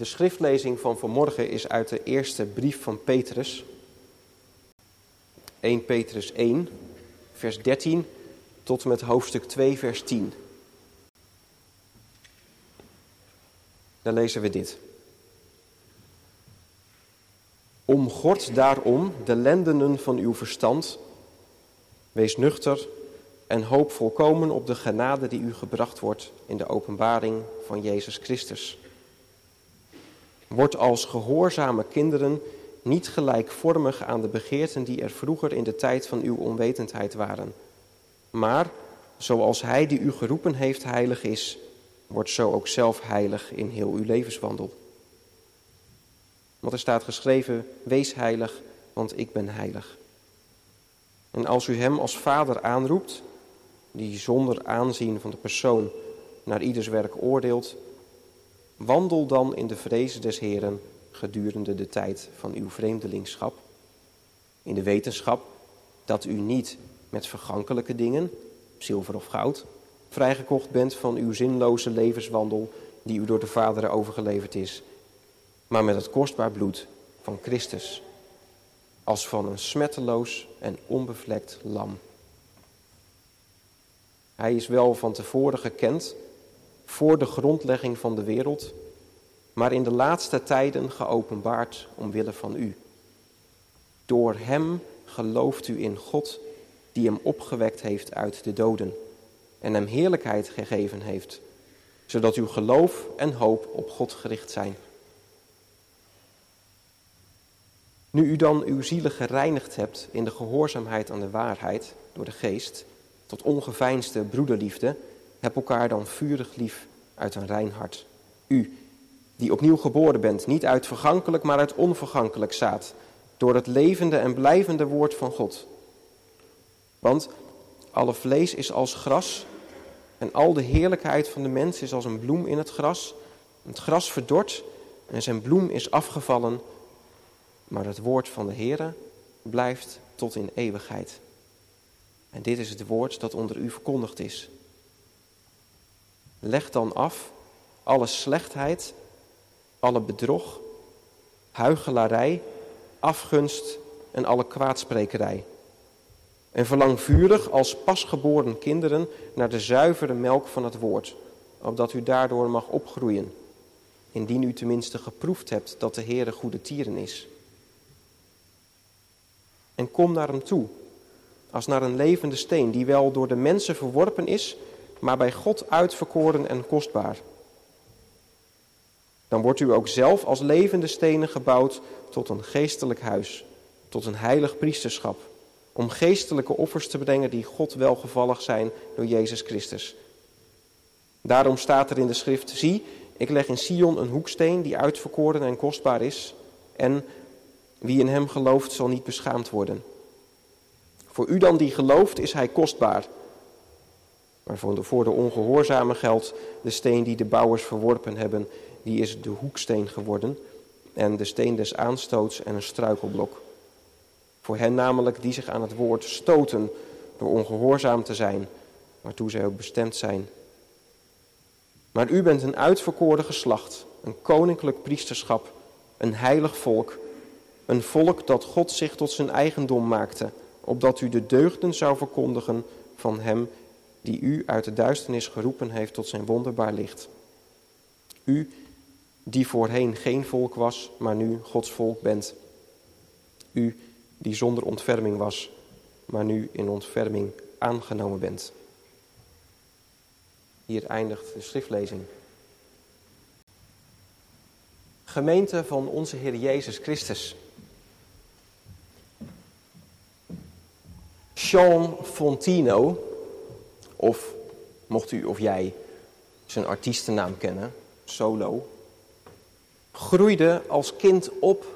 De schriftlezing van vanmorgen is uit de eerste brief van Petrus. 1 Petrus 1, vers 13 tot met hoofdstuk 2, vers 10. Daar lezen we dit. Omgord daarom de lendenen van uw verstand. Wees nuchter en hoop volkomen op de genade die u gebracht wordt in de openbaring van Jezus Christus. Word als gehoorzame kinderen niet gelijkvormig aan de begeerten die er vroeger in de tijd van uw onwetendheid waren. Maar zoals Hij die u geroepen heeft heilig is, wordt zo ook zelf heilig in heel uw levenswandel. Want er staat geschreven, wees heilig, want ik ben heilig. En als u Hem als Vader aanroept, die zonder aanzien van de persoon naar ieders werk oordeelt, wandel dan in de vrezen des Heren gedurende de tijd van uw vreemdelingschap, in de wetenschap dat u niet met vergankelijke dingen, zilver of goud, vrijgekocht bent van uw zinloze levenswandel die u door de Vader overgeleverd is, maar met het kostbaar bloed van Christus, als van een smetteloos en onbevlekt lam. Hij is wel van tevoren gekend, voor de grondlegging van de wereld, maar in de laatste tijden geopenbaard omwille van u. Door Hem gelooft u in God, die Hem opgewekt heeft uit de doden en Hem heerlijkheid gegeven heeft, zodat uw geloof en hoop op God gericht zijn. Nu u dan uw zielen gereinigd hebt in de gehoorzaamheid aan de waarheid door de geest, tot ongeveinsde broederliefde, heb elkaar dan vurig lief uit een rein hart. U, die opnieuw geboren bent, niet uit vergankelijk, maar uit onvergankelijk zaad, door het levende en blijvende woord van God. Want alle vlees is als gras en al de heerlijkheid van de mens is als een bloem in het gras. Het gras verdort en zijn bloem is afgevallen, maar het woord van de Heere blijft tot in eeuwigheid. En dit is het woord dat onder u verkondigd is. Leg dan af alle slechtheid, alle bedrog, huichelarij, afgunst en alle kwaadsprekerij. En verlang vurig als pasgeboren kinderen naar de zuivere melk van het woord, opdat u daardoor mag opgroeien, indien u tenminste geproefd hebt dat de Heere goede tieren is. En kom naar hem toe, als naar een levende steen, die wel door de mensen verworpen is, maar bij God uitverkoren en kostbaar. Dan wordt u ook zelf als levende stenen gebouwd tot een geestelijk huis, tot een heilig priesterschap, om geestelijke offers te brengen die God welgevallig zijn door Jezus Christus. Daarom staat er in de schrift, zie, ik leg in Sion een hoeksteen die uitverkoren en kostbaar is, en wie in hem gelooft zal niet beschaamd worden. Voor u dan die gelooft is hij kostbaar. Maar voor de ongehoorzame geldt de steen die de bouwers verworpen hebben, die is de hoeksteen geworden en de steen des aanstoots en een struikelblok. Voor hen namelijk die zich aan het woord stoten door ongehoorzaam te zijn, waartoe zij ook bestemd zijn. Maar u bent een uitverkoren geslacht, een koninklijk priesterschap, een heilig volk, een volk dat God zich tot zijn eigendom maakte, opdat u de deugden zou verkondigen van hem die u uit de duisternis geroepen heeft tot zijn wonderbaar licht. U die voorheen geen volk was, maar nu Gods volk bent. U die zonder ontferming was, maar nu in ontferming aangenomen bent. Hier eindigt de schriftlezing. Gemeente van onze Heer Jezus Christus. Sean Fontino, of mocht u of jij zijn artiestennaam kennen, Solo, groeide als kind op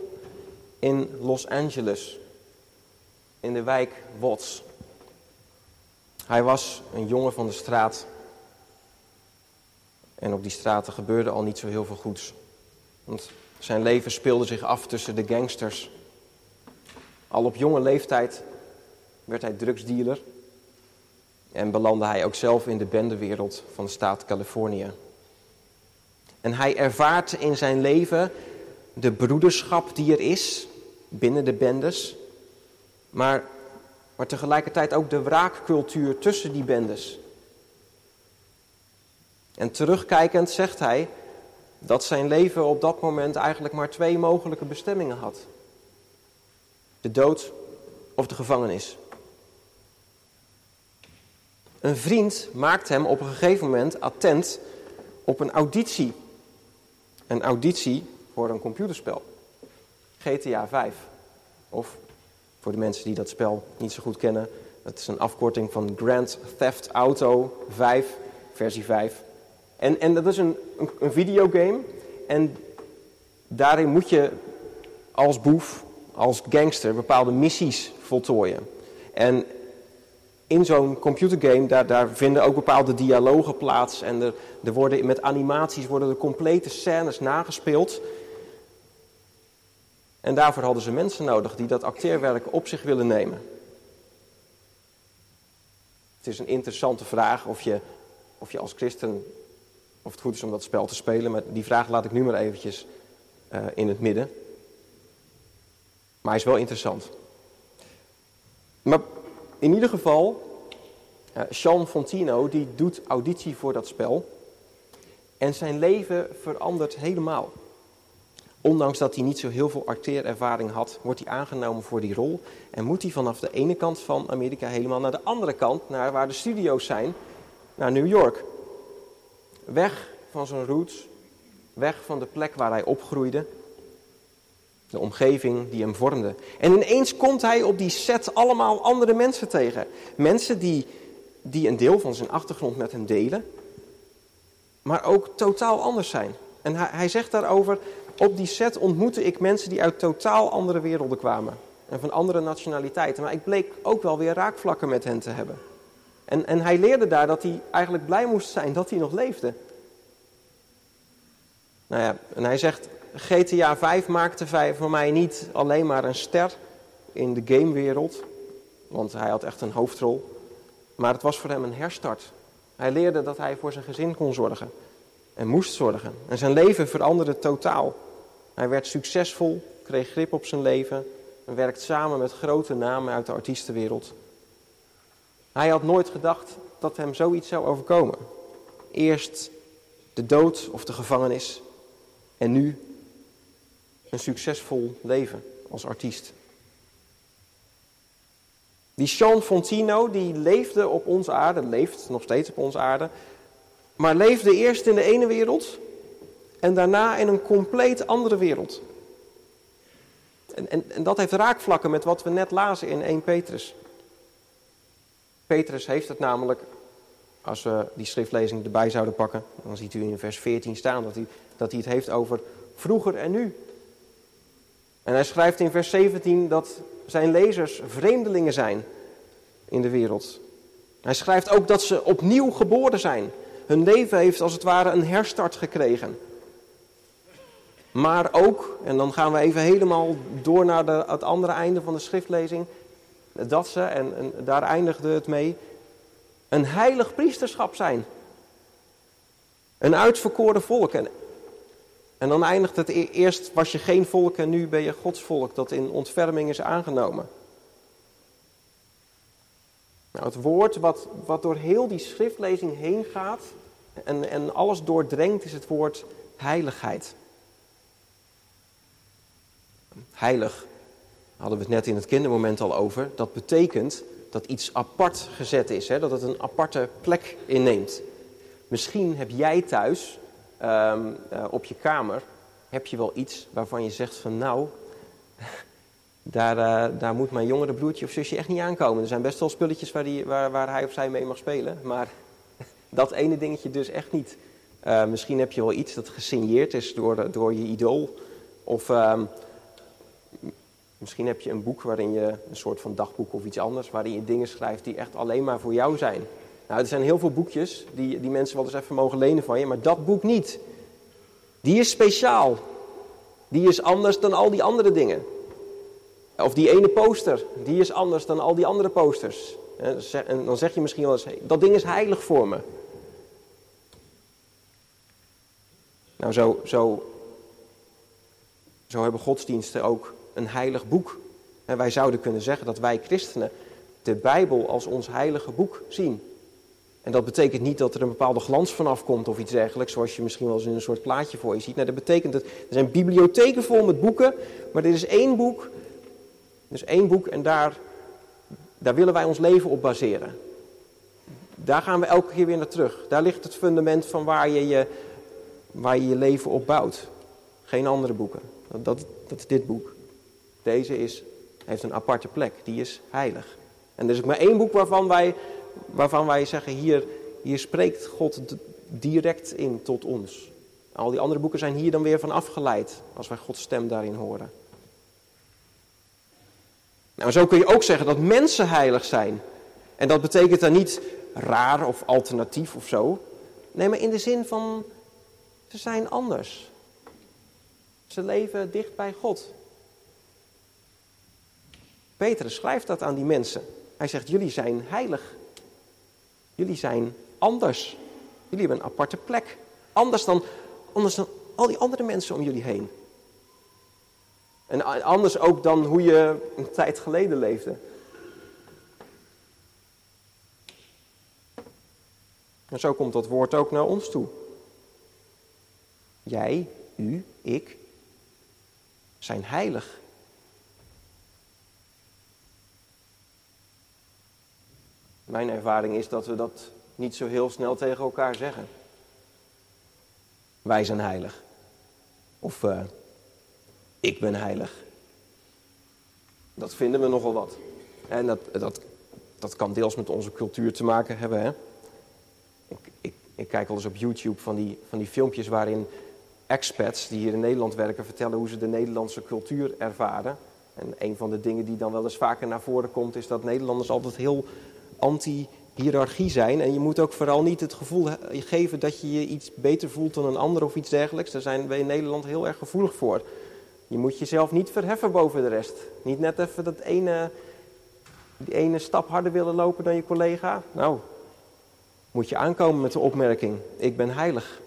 in Los Angeles, in de wijk Watts. Hij was een jongen van de straat. En op die straten gebeurde al niet zo heel veel goeds. Want zijn leven speelde zich af tussen de gangsters. Al op jonge leeftijd werd hij drugsdealer. En belandde hij ook zelf in de bendewereld van de staat Californië. En hij ervaart in zijn leven de broederschap die er is binnen de bendes, maar, maar tegelijkertijd ook de wraakcultuur tussen die bendes. En terugkijkend zegt hij dat zijn leven op dat moment eigenlijk maar twee mogelijke bestemmingen had: de dood of de gevangenis. Een vriend maakt hem op een gegeven moment attent op een auditie. Een auditie voor een computerspel. GTA 5. Of voor de mensen die dat spel niet zo goed kennen, dat is een afkorting van Grand Theft Auto 5, versie 5. En, en dat is een, een, een videogame. En daarin moet je als boef, als gangster, bepaalde missies voltooien. En in zo'n computergame, daar, daar vinden ook bepaalde dialogen plaats. En er, er worden, met animaties worden de complete scènes nagespeeld. En daarvoor hadden ze mensen nodig die dat acteerwerk op zich willen nemen. Het is een interessante vraag of je, of je als christen, of het goed is om dat spel te spelen. Maar die vraag laat ik nu maar eventjes uh, in het midden. Maar hij is wel interessant. Maar in ieder geval, uh, Sean Fontino die doet auditie voor dat spel. En zijn leven verandert helemaal. Ondanks dat hij niet zo heel veel acteerervaring had, wordt hij aangenomen voor die rol. En moet hij vanaf de ene kant van Amerika helemaal naar de andere kant, naar waar de studio's zijn, naar New York. Weg van zijn roots, weg van de plek waar hij opgroeide, de omgeving die hem vormde. En ineens komt hij op die set allemaal andere mensen tegen. Mensen die, die een deel van zijn achtergrond met hem delen, maar ook totaal anders zijn. En hij, hij zegt daarover, op die set ontmoette ik mensen die uit totaal andere werelden kwamen. En van andere nationaliteiten. Maar ik bleek ook wel weer raakvlakken met hen te hebben. En, en hij leerde daar dat hij eigenlijk blij moest zijn dat hij nog leefde. Nou ja, en hij zegt, GTA 5 maakte voor mij niet alleen maar een ster in de gamewereld. Want hij had echt een hoofdrol. Maar het was voor hem een herstart. Hij leerde dat hij voor zijn gezin kon zorgen. En moest zorgen. En zijn leven veranderde totaal. Hij werd succesvol, kreeg grip op zijn leven en werkt samen met grote namen uit de artiestenwereld. Hij had nooit gedacht dat hem zoiets zou overkomen. Eerst de dood of de gevangenis en nu een succesvol leven als artiest. Die Sean Fontino, die leefde op onze aarde, leeft nog steeds op onze aarde, maar leefde eerst in de ene wereld en daarna in een compleet andere wereld. En, en, en dat heeft raakvlakken met wat we net lazen in 1 Petrus. Petrus heeft het namelijk, als we die schriftlezing erbij zouden pakken, dan ziet u in vers 14 staan dat hij, dat hij het heeft over vroeger en nu. En hij schrijft in vers 17 dat zijn lezers vreemdelingen zijn in de wereld. Hij schrijft ook dat ze opnieuw geboren zijn. Hun leven heeft als het ware een herstart gekregen. Maar ook, en dan gaan we even helemaal door naar de, het andere einde van de schriftlezing, dat ze, en, daar eindigde het mee, een heilig priesterschap zijn. Een uitverkoren volk. En, en dan eindigt het e-, eerst was je geen volk en nu ben je Gods volk dat in ontferming is aangenomen. Nou, het woord wat, wat door heel die schriftlezing heen gaat en, en alles doordrengt is het woord heiligheid. Heilig, hadden we het net in het kindermoment al over, dat betekent dat iets apart gezet is, hè? dat het een aparte plek inneemt. Misschien heb jij thuis ehm, eh, op je kamer, heb je wel iets waarvan je zegt van nou, daar, uh, daar moet mijn jongere broertje of zusje echt niet aankomen. Er zijn best wel spulletjes waar, die, waar, waar hij of zij mee mag spelen, maar dat ene dingetje dus echt niet. Uh, misschien heb je wel iets dat gesigneerd is door, door je idool. Of ehm, Misschien heb je een boek waarin je, een soort van dagboek of iets anders, waarin je dingen schrijft die echt alleen maar voor jou zijn. Nou, er zijn heel veel boekjes die, die mensen wel eens even mogen lenen van je, maar dat boek niet. Die is speciaal. Die is anders dan al die andere dingen. Of die ene poster, die is anders dan al die andere posters. En dan zeg je misschien wel eens, dat ding is heilig voor me. Nou, zo, zo, zo hebben godsdiensten ook een heilig boek. En wij zouden kunnen zeggen dat wij christenen de Bijbel als ons heilige boek zien. En dat betekent niet dat er een bepaalde glans vanaf komt of iets dergelijks, zoals je misschien wel eens in een soort plaatje voor je ziet. Nee, dat betekent dat er zijn bibliotheken vol met boeken, maar er is één boek. Is één boek en daar, daar willen wij ons leven op baseren. Daar gaan we elke keer weer naar terug. Daar ligt het fundament van waar je je, waar je, je leven op bouwt. Geen andere boeken. Dat, dat, dat is dit boek. Deze is, heeft een aparte plek. Die is heilig. En er is maar één boek waarvan wij, waarvan wij zeggen, hier, hier spreekt God direct in tot ons. Al die andere boeken zijn hier dan weer van afgeleid, als wij Gods stem daarin horen. Nou, zo kun je ook zeggen dat mensen heilig zijn. En dat betekent dan niet raar of alternatief of zo. Nee, maar in de zin van, ze zijn anders. Ze leven dicht bij God. Petrus schrijft dat aan die mensen. Hij zegt, jullie zijn heilig. Jullie zijn anders. Jullie hebben een aparte plek. Anders dan, anders dan al die andere mensen om jullie heen. En anders ook dan hoe je een tijd geleden leefde. En zo komt dat woord ook naar ons toe. Jij, u, ik zijn heilig. Mijn ervaring is dat we dat niet zo heel snel tegen elkaar zeggen. Wij zijn heilig. Of uh, ik ben heilig. Dat vinden we nogal wat. En dat, dat, dat kan deels met onze cultuur te maken hebben. Hè? Ik, ik, ik kijk wel eens op YouTube van die, van die filmpjes waarin expats die hier in Nederland werken vertellen hoe ze de Nederlandse cultuur ervaren. En een van de dingen die dan wel eens vaker naar voren komt, is dat Nederlanders altijd heel anti-hierarchie zijn. En je moet ook vooral niet het gevoel geven dat je je iets beter voelt dan een ander of iets dergelijks. Daar zijn we in Nederland heel erg gevoelig voor. Je moet jezelf niet verheffen boven de rest. Niet net even dat ene, die ene stap harder willen lopen dan je collega. Nou, moet je aankomen met de opmerking: Ik ben heilig.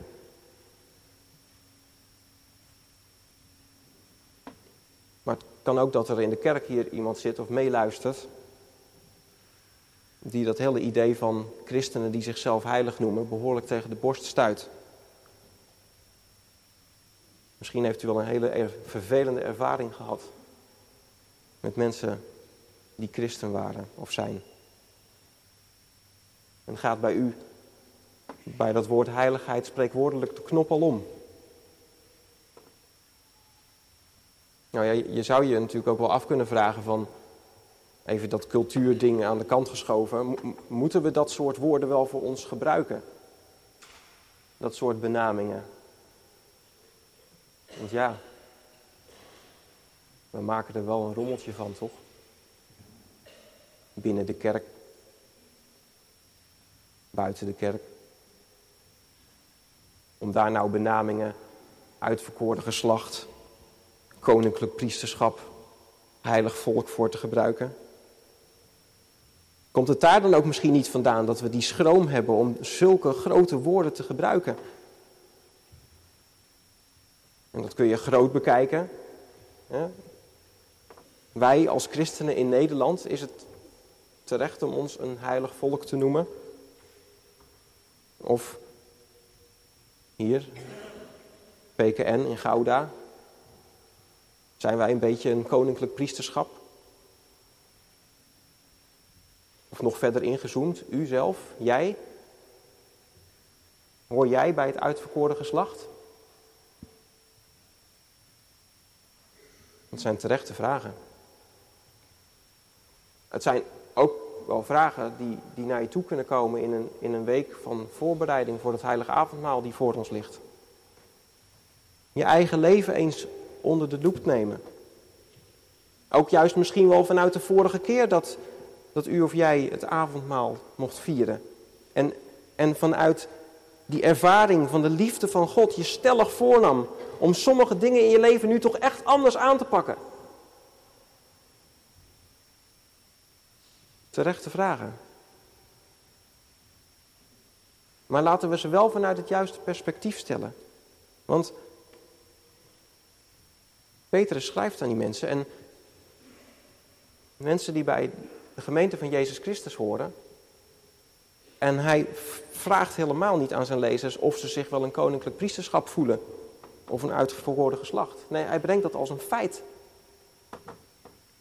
Maar het kan ook dat er in de kerk hier iemand zit of meeluistert die dat hele idee van christenen die zichzelf heilig noemen behoorlijk tegen de borst stuit. Misschien heeft u wel een hele vervelende ervaring gehad met mensen die christen waren of zijn. En gaat bij u bij dat woord heiligheid spreekwoordelijk de knop al om. Nou ja, je zou je natuurlijk ook wel af kunnen vragen van, even dat cultuurding aan de kant geschoven, moeten we dat soort woorden wel voor ons gebruiken? Dat soort benamingen. Want ja, we maken er wel een rommeltje van, toch? Binnen de kerk, buiten de kerk. Om daar nou benamingen, uitverkoren geslacht, koninklijk priesterschap, heilig volk voor te gebruiken. Komt het daar dan ook misschien niet vandaan dat we die schroom hebben om zulke grote woorden te gebruiken? En dat kun je groot bekijken. Wij als christenen in Nederland, is het terecht om ons een heilig volk te noemen? Of hier, PKN in Gouda, zijn wij een beetje een koninklijk priesterschap? Nog verder ingezoomd, u zelf, jij? Hoor jij bij het uitverkoren geslacht? Dat zijn terechte vragen. Het zijn ook wel vragen die, die naar je toe kunnen komen in een, in een week van voorbereiding voor het heilige avondmaal die voor ons ligt. Je eigen leven eens onder de loep nemen. Ook juist misschien wel vanuit de vorige keer dat, dat u of jij het avondmaal mocht vieren. En, en vanuit die ervaring van de liefde van God je stellig voornam om sommige dingen in je leven nu toch echt anders aan te pakken. Terechte vragen. Maar laten we ze wel vanuit het juiste perspectief stellen. Want Petrus schrijft aan die mensen en mensen die bij de gemeente van Jezus Christus horen. En hij vraagt helemaal niet aan zijn lezers of ze zich wel een koninklijk priesterschap voelen of een uitverkoren geslacht. Nee, hij brengt dat als een feit.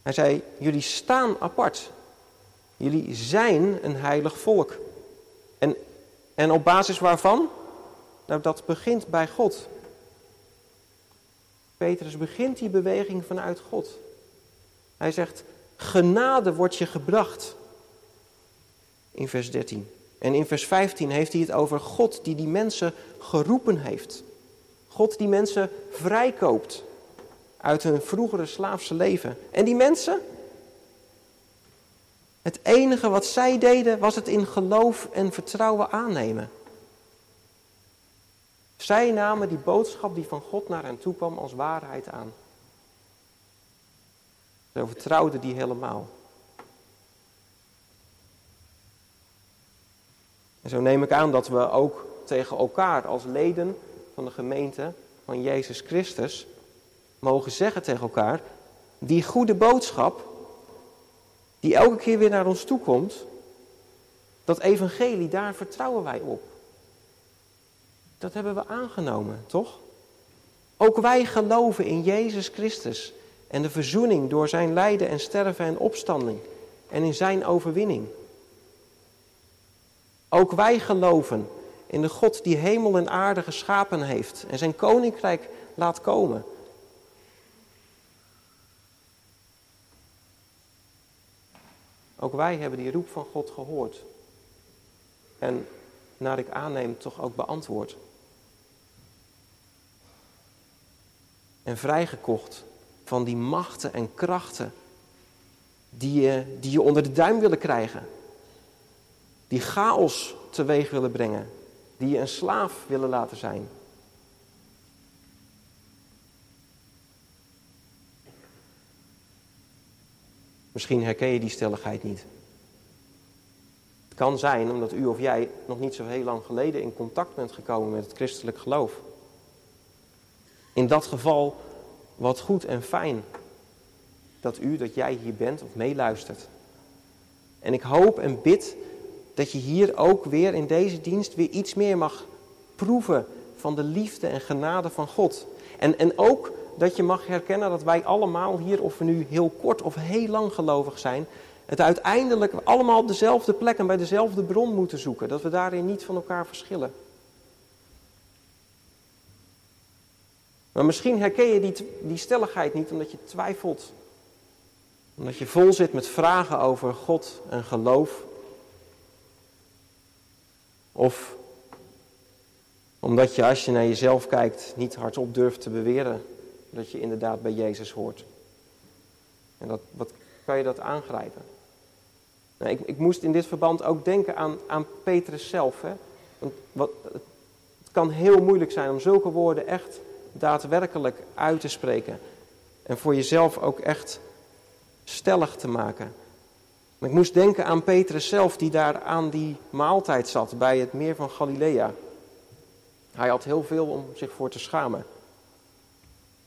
Hij zei, jullie staan apart. Jullie zijn een heilig volk. En, en op basis waarvan? Nou, dat begint bij God. Petrus begint die beweging vanuit God. Hij zegt, genade wordt je gebracht. In vers 13. En in vers 15 heeft hij het over God die die mensen geroepen heeft. God die mensen vrijkoopt uit hun vroegere slaafse leven. En die mensen, het enige wat zij deden was het in geloof en vertrouwen aannemen. Zij namen die boodschap die van God naar hen toe kwam als waarheid aan. Ze vertrouwden die helemaal. En zo neem ik aan dat we ook tegen elkaar als leden van de gemeente van Jezus Christus mogen zeggen tegen elkaar, die goede boodschap die elke keer weer naar ons toe komt, dat evangelie, daar vertrouwen wij op. Dat hebben we aangenomen, toch? Ook wij geloven in Jezus Christus en de verzoening door zijn lijden en sterven en opstanding en in zijn overwinning. Ook wij geloven in de God die hemel en aarde geschapen heeft en zijn koninkrijk laat komen. Ook wij hebben die roep van God gehoord. En naar ik aanneem toch ook beantwoord. En vrijgekocht van die machten en krachten die je, die je onder de duim willen krijgen. Die chaos teweeg willen brengen. Die je een slaaf willen laten zijn. Misschien herken je die stelligheid niet. Het kan zijn omdat u of jij nog niet zo heel lang geleden in contact bent gekomen met het christelijk geloof. In dat geval wat goed en fijn dat u, dat jij hier bent of meeluistert. En ik hoop en bid dat je hier ook weer in deze dienst weer iets meer mag proeven van de liefde en genade van God. En, en ook dat je mag herkennen dat wij allemaal hier, of we nu heel kort of heel lang gelovig zijn, het uiteindelijk allemaal op dezelfde plek en bij dezelfde bron moeten zoeken. Dat we daarin niet van elkaar verschillen. Maar misschien herken je die, die stelligheid niet omdat je twijfelt. Omdat je vol zit met vragen over God en geloof. Of omdat je als je naar jezelf kijkt niet hardop durft te beweren dat je inderdaad bij Jezus hoort. En dat, wat kan je dat aangrijpen? Nou, ik, ik, moest in dit verband ook denken aan, aan Petrus zelf. Hè? Want wat, het kan heel moeilijk zijn om zulke woorden echt daadwerkelijk uit te spreken. En voor jezelf ook echt stellig te maken. Ik moest denken aan Petrus zelf, die daar aan die maaltijd zat bij het meer van Galilea. Hij had heel veel om zich voor te schamen.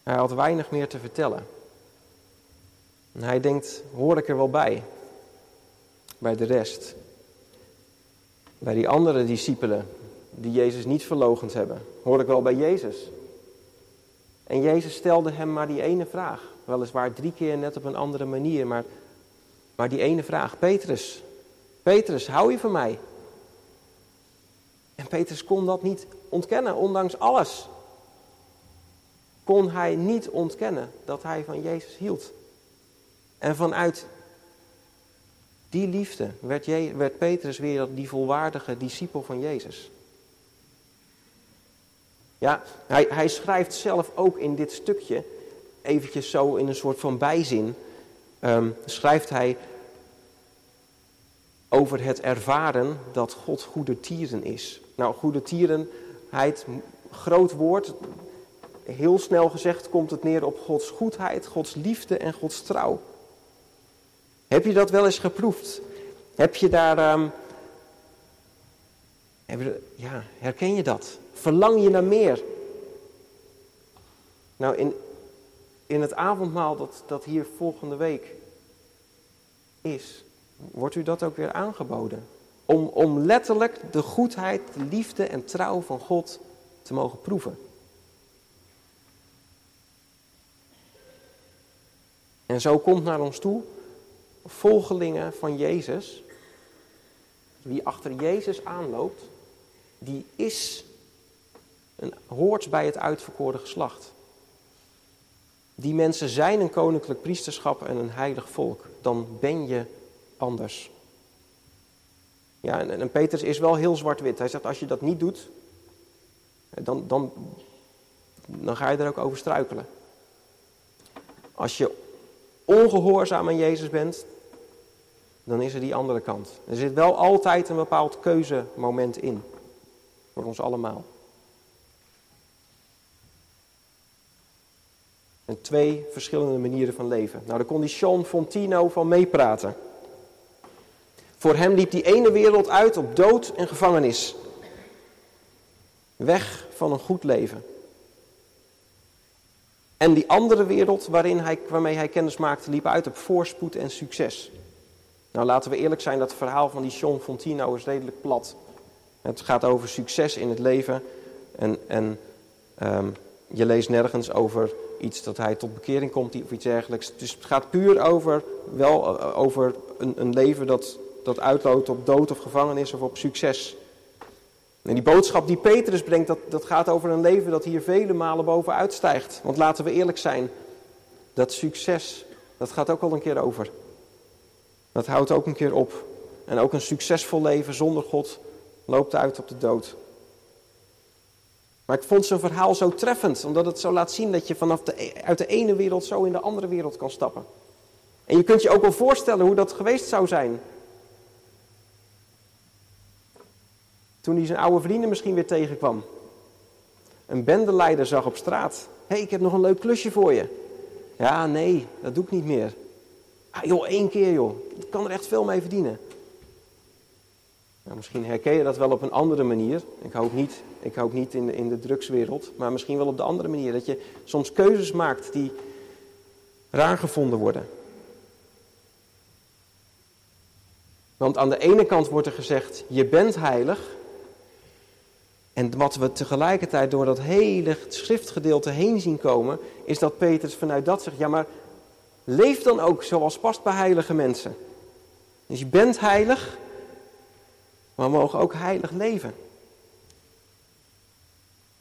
Hij had weinig meer te vertellen. En hij denkt, hoor ik er wel bij? Bij de rest. Bij die andere discipelen die Jezus niet verlogend hebben. Hoor ik wel bij Jezus? En Jezus stelde hem maar die ene vraag. Weliswaar drie keer net op een andere manier, maar, maar die ene vraag. Petrus, Petrus, hou je van mij? En Petrus kon dat niet ontkennen, ondanks alles kon hij niet ontkennen dat hij van Jezus hield. En vanuit die liefde werd, Petrus weer die volwaardige discipel van Jezus. Ja, hij, hij schrijft zelf ook in dit stukje, eventjes zo in een soort van bijzin, um, schrijft hij over het ervaren dat God goede tieren is. Nou, goede tierenheid, groot woord, heel snel gezegd komt het neer op Gods goedheid, Gods liefde en Gods trouw. Heb je dat wel eens geproefd? Heb je daar. Je, ja, herken je dat? Verlang je naar meer? Nou, in, in het avondmaal dat, dat hier volgende week is, wordt u dat ook weer aangeboden. Om, om letterlijk de goedheid, de liefde en trouw van God te mogen proeven. En zo komt naar ons toe volgelingen van Jezus. Wie achter Jezus aanloopt, die is een, hoort bij het uitverkoren geslacht. Die mensen zijn een koninklijk priesterschap en een heilig volk. Dan ben je anders. Ja, en, en Petrus is wel heel zwart-wit. Hij zegt, als je dat niet doet, dan, dan, dan ga je er ook over struikelen. Als je ongehoorzaam aan Jezus bent, dan is er die andere kant. Er zit wel altijd een bepaald keuzemoment in. Voor ons allemaal. En twee verschillende manieren van leven. Nou, de condition Fontino van meepraten. Voor hem liep die ene wereld uit op dood en gevangenis. Weg van een goed leven. En die andere wereld waarin hij, waarmee hij kennis maakte, liep uit op voorspoed en succes. Nou, laten we eerlijk zijn, dat verhaal van die Sean Fontino is redelijk plat. Het gaat over succes in het leven. En, en um, je leest nergens over iets dat hij tot bekering komt of iets dergelijks. Dus het gaat puur over, wel, eh, over een, een leven dat, dat uitloopt op dood of gevangenis of op succes. En die boodschap die Petrus brengt, dat, dat gaat over een leven dat hier vele malen bovenuit stijgt. Want laten we eerlijk zijn, dat succes, dat gaat ook al een keer over. Dat houdt ook een keer op. En ook een succesvol leven zonder God loopt uit op de dood. Maar ik vond zijn verhaal zo treffend, omdat het zo laat zien dat je vanaf de, e- uit de ene wereld zo in de andere wereld kan stappen. En je kunt je ook wel voorstellen hoe dat geweest zou zijn. Toen hij zijn oude vrienden misschien weer tegenkwam. Een bendeleider zag op straat. Hé, hey, ik heb nog een leuk klusje voor je. Ja, nee, dat doe ik niet meer. Ah, joh, één keer joh. Ik kan er echt veel mee verdienen. Nou, misschien herken je dat wel op een andere manier. Ik hoop niet, ik niet in, de, in de drugswereld, maar misschien wel op de andere manier. Dat je soms keuzes maakt die raar gevonden worden. Want aan de ene kant wordt er gezegd, je bent heilig. En wat we tegelijkertijd door dat hele schriftgedeelte heen zien komen, is dat Petrus vanuit dat zegt, ja maar leef dan ook zoals past bij heilige mensen. Dus je bent heilig, maar we mogen ook heilig leven.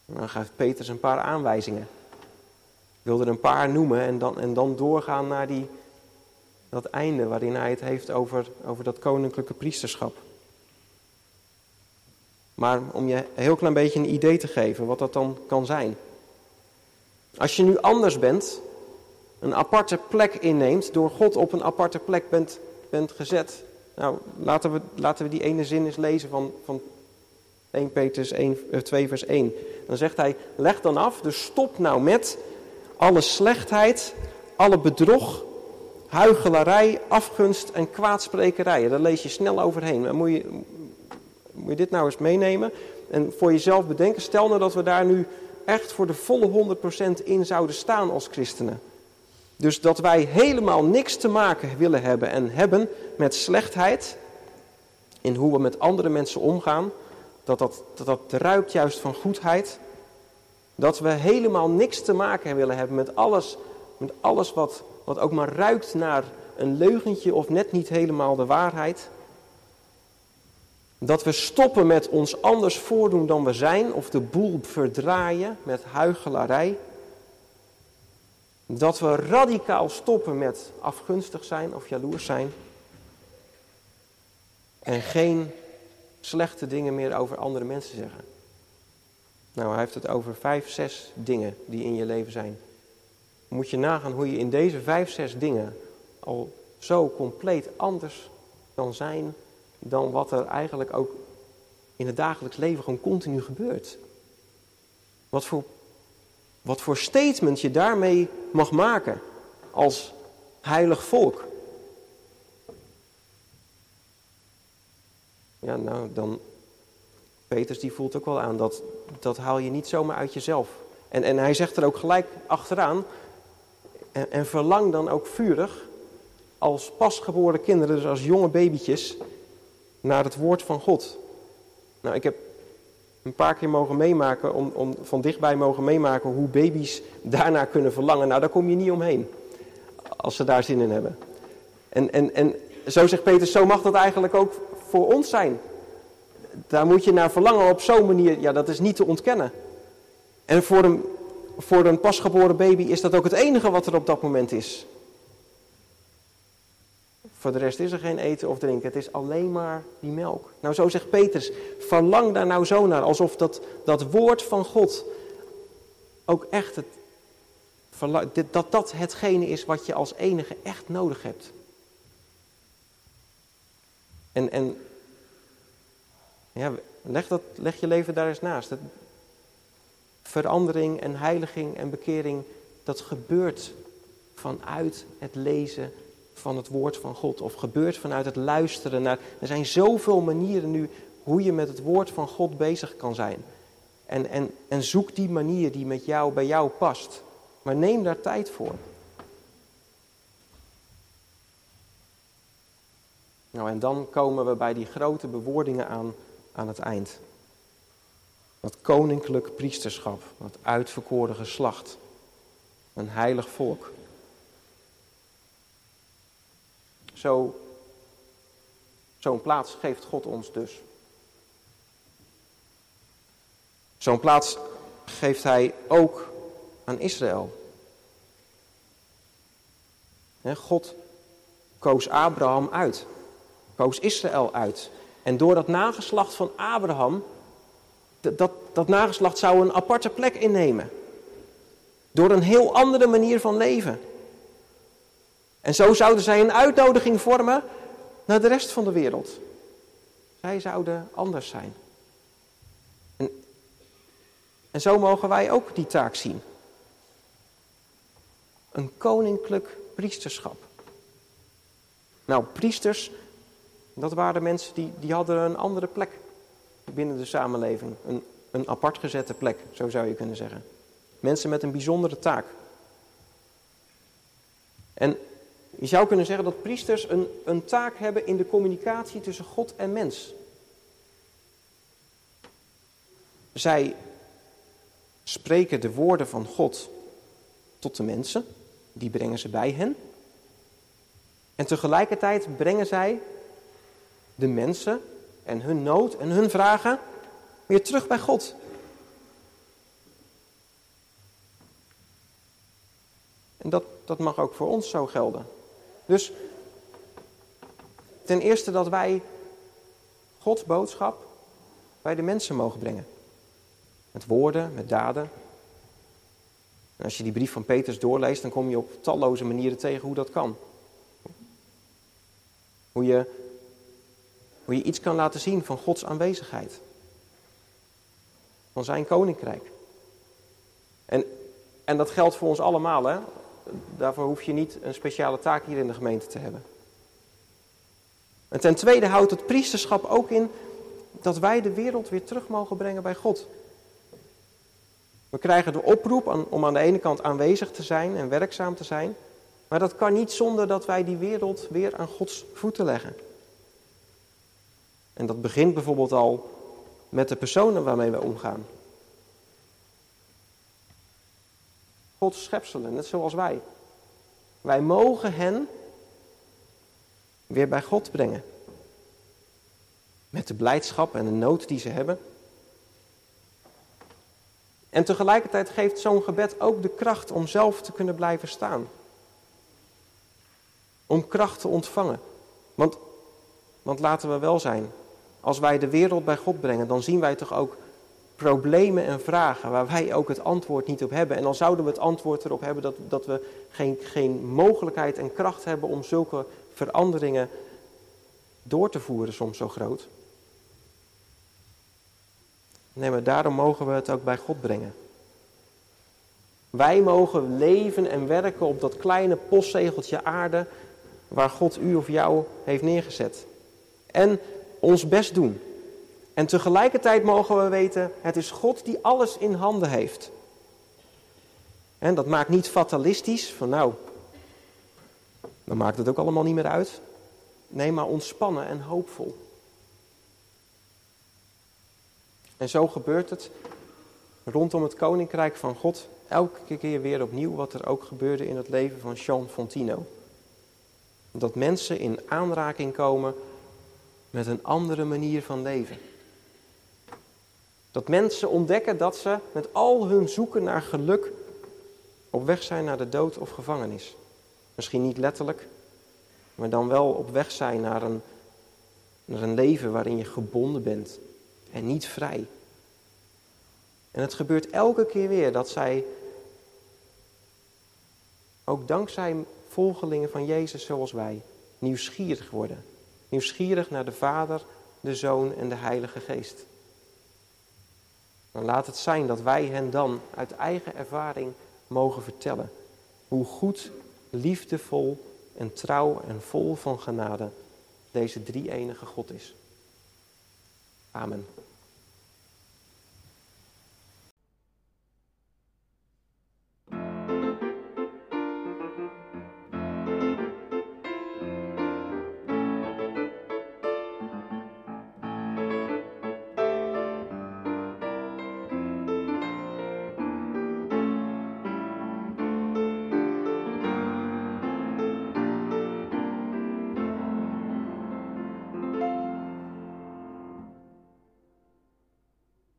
Dan geeft Petrus een paar aanwijzingen. Ik wil er een paar noemen en dan, en dan doorgaan naar die, dat einde waarin hij het heeft over, over dat koninklijke priesterschap. Maar om je een heel klein beetje een idee te geven wat dat dan kan zijn. Als je nu anders bent, een aparte plek inneemt, door God op een aparte plek bent, bent gezet. Nou, laten we, laten we die ene zin eens lezen van, van 1 Petrus 1, 2 eh, vers 1. Dan zegt hij, leg dan af, dus stop nou met alle slechtheid, alle bedrog, huichelarij, afgunst en kwaadsprekerij. Daar lees je snel overheen. Dan moet je, moet je dit nou eens meenemen en voor jezelf bedenken. Stel nou dat we daar nu echt voor de volle 100% in zouden staan als christenen. Dus dat wij helemaal niks te maken willen hebben en hebben met slechtheid in hoe we met andere mensen omgaan. Dat dat, dat, ruikt juist van goedheid. Dat we helemaal niks te maken willen hebben met alles, met alles wat, wat ook maar ruikt naar een leugentje of net niet helemaal de waarheid. Dat we stoppen met ons anders voordoen dan we zijn of de boel verdraaien met huichelarij. Dat we radicaal stoppen met afgunstig zijn of jaloers zijn. En geen slechte dingen meer over andere mensen zeggen. Nou, hij heeft het over vijf, zes dingen die in je leven zijn. Moet je nagaan hoe je in deze vijf, zes dingen al zo compleet anders kan zijn dan wat er eigenlijk ook in het dagelijks leven gewoon continu gebeurt. Wat voor, wat voor statement je daarmee mag maken als heilig volk. Ja, nou dan, Peters die voelt ook wel aan dat dat haal je niet zomaar uit jezelf. En, en hij zegt er ook gelijk achteraan, en, en verlang dan ook vurig als pasgeboren kinderen, dus als jonge babytjes, naar het woord van God. Nou, ik heb een paar keer mogen meemaken, om, om, van dichtbij mogen meemaken hoe baby's daarna kunnen verlangen. Nou, daar kom je niet omheen, als ze daar zin in hebben. En, en, en zo zegt Peter, zo mag dat eigenlijk ook voor ons zijn. Daar moet je naar verlangen op zo'n manier, ja, dat is niet te ontkennen. En voor een, voor een pasgeboren baby is dat ook het enige wat er op dat moment is. Voor de rest is er geen eten of drinken. Het is alleen maar die melk. Nou, zo zegt Petrus. Verlang daar nou zo naar. Alsof dat, dat woord van God ook echt het, dat dat hetgene is wat je als enige echt nodig hebt. En, en ja, leg, dat, leg je leven daar eens naast. Verandering en heiliging en bekering, dat gebeurt vanuit het lezen van het woord van God. Of gebeurt vanuit het luisteren naar. Er zijn zoveel manieren nu hoe je met het woord van God bezig kan zijn. En, en, en zoek die manier die met jou, bij jou past. Maar neem daar tijd voor. Nou, en dan komen we bij die grote bewoordingen aan aan het eind. Dat koninklijk priesterschap, dat uitverkoren geslacht, een heilig volk. Zo, zo'n plaats geeft God ons dus. Zo'n plaats geeft Hij ook aan Israël. God koos Abraham uit, koos Israël uit. En door dat nageslacht van Abraham, dat, dat nageslacht zou een aparte plek innemen. Door een heel andere manier van leven. En zo zouden zij een uitnodiging vormen naar de rest van de wereld. Zij zouden anders zijn. En, en zo mogen wij ook die taak zien. Een koninklijk priesterschap. Nou, priesters, dat waren mensen die, die hadden een andere plek binnen de samenleving. Een, een apart gezette plek, zo zou je kunnen zeggen. Mensen met een bijzondere taak. En je zou kunnen zeggen dat priesters een, een taak hebben in de communicatie tussen God en mens. Zij spreken de woorden van God tot de mensen, die brengen ze bij hen. En tegelijkertijd brengen zij de mensen en hun nood en hun vragen weer terug bij God. En dat, dat mag ook voor ons zo gelden. Dus ten eerste dat wij Gods boodschap bij de mensen mogen brengen. Met woorden, met daden. En als je die brief van Petrus doorleest, dan kom je op talloze manieren tegen hoe dat kan. Hoe je hoe je iets kan laten zien van Gods aanwezigheid. Van zijn koninkrijk. En, en dat geldt voor ons allemaal. Hè? Daarvoor hoef je niet een speciale taak hier in de gemeente te hebben. En ten tweede houdt het priesterschap ook in dat wij de wereld weer terug mogen brengen bij God. We krijgen de oproep om aan de ene kant aanwezig te zijn en werkzaam te zijn. Maar dat kan niet zonder dat wij die wereld weer aan Gods voeten leggen. En dat begint bijvoorbeeld al met de personen waarmee we omgaan. Gods schepselen, net zoals wij. Wij mogen hen weer bij God brengen. Met de blijdschap en de nood die ze hebben. En tegelijkertijd geeft zo'n gebed ook de kracht om zelf te kunnen blijven staan. Om kracht te ontvangen. Want, want laten we wel zijn, als wij de wereld bij God brengen, dan zien wij toch ook problemen en vragen waar wij ook het antwoord niet op hebben. En dan zouden we het antwoord erop hebben dat, dat we geen, geen mogelijkheid en kracht hebben om zulke veranderingen door te voeren, soms zo groot. Nee, maar daarom mogen we het ook bij God brengen. Wij mogen leven en werken op dat kleine postzegeltje aarde waar God u of jou heeft neergezet. En ons best doen. En tegelijkertijd mogen we weten, het is God die alles in handen heeft. En dat maakt niet fatalistisch, van nou, dan maakt het ook allemaal niet meer uit. Nee, maar ontspannen en hoopvol. En zo gebeurt het rondom het koninkrijk van God elke keer weer opnieuw wat er ook gebeurde in het leven van Jean Fontino. Dat mensen in aanraking komen met een andere manier van leven. Dat mensen ontdekken dat ze met al hun zoeken naar geluk op weg zijn naar de dood of gevangenis. Misschien niet letterlijk, maar dan wel op weg zijn naar een, naar een leven waarin je gebonden bent en niet vrij. En het gebeurt elke keer weer dat zij, ook dankzij volgelingen van Jezus zoals wij, nieuwsgierig worden. Nieuwsgierig naar de Vader, de Zoon en de Heilige Geest. Dan laat het zijn dat wij hen dan uit eigen ervaring mogen vertellen hoe goed, liefdevol en trouw en vol van genade deze drie enige God is. Amen.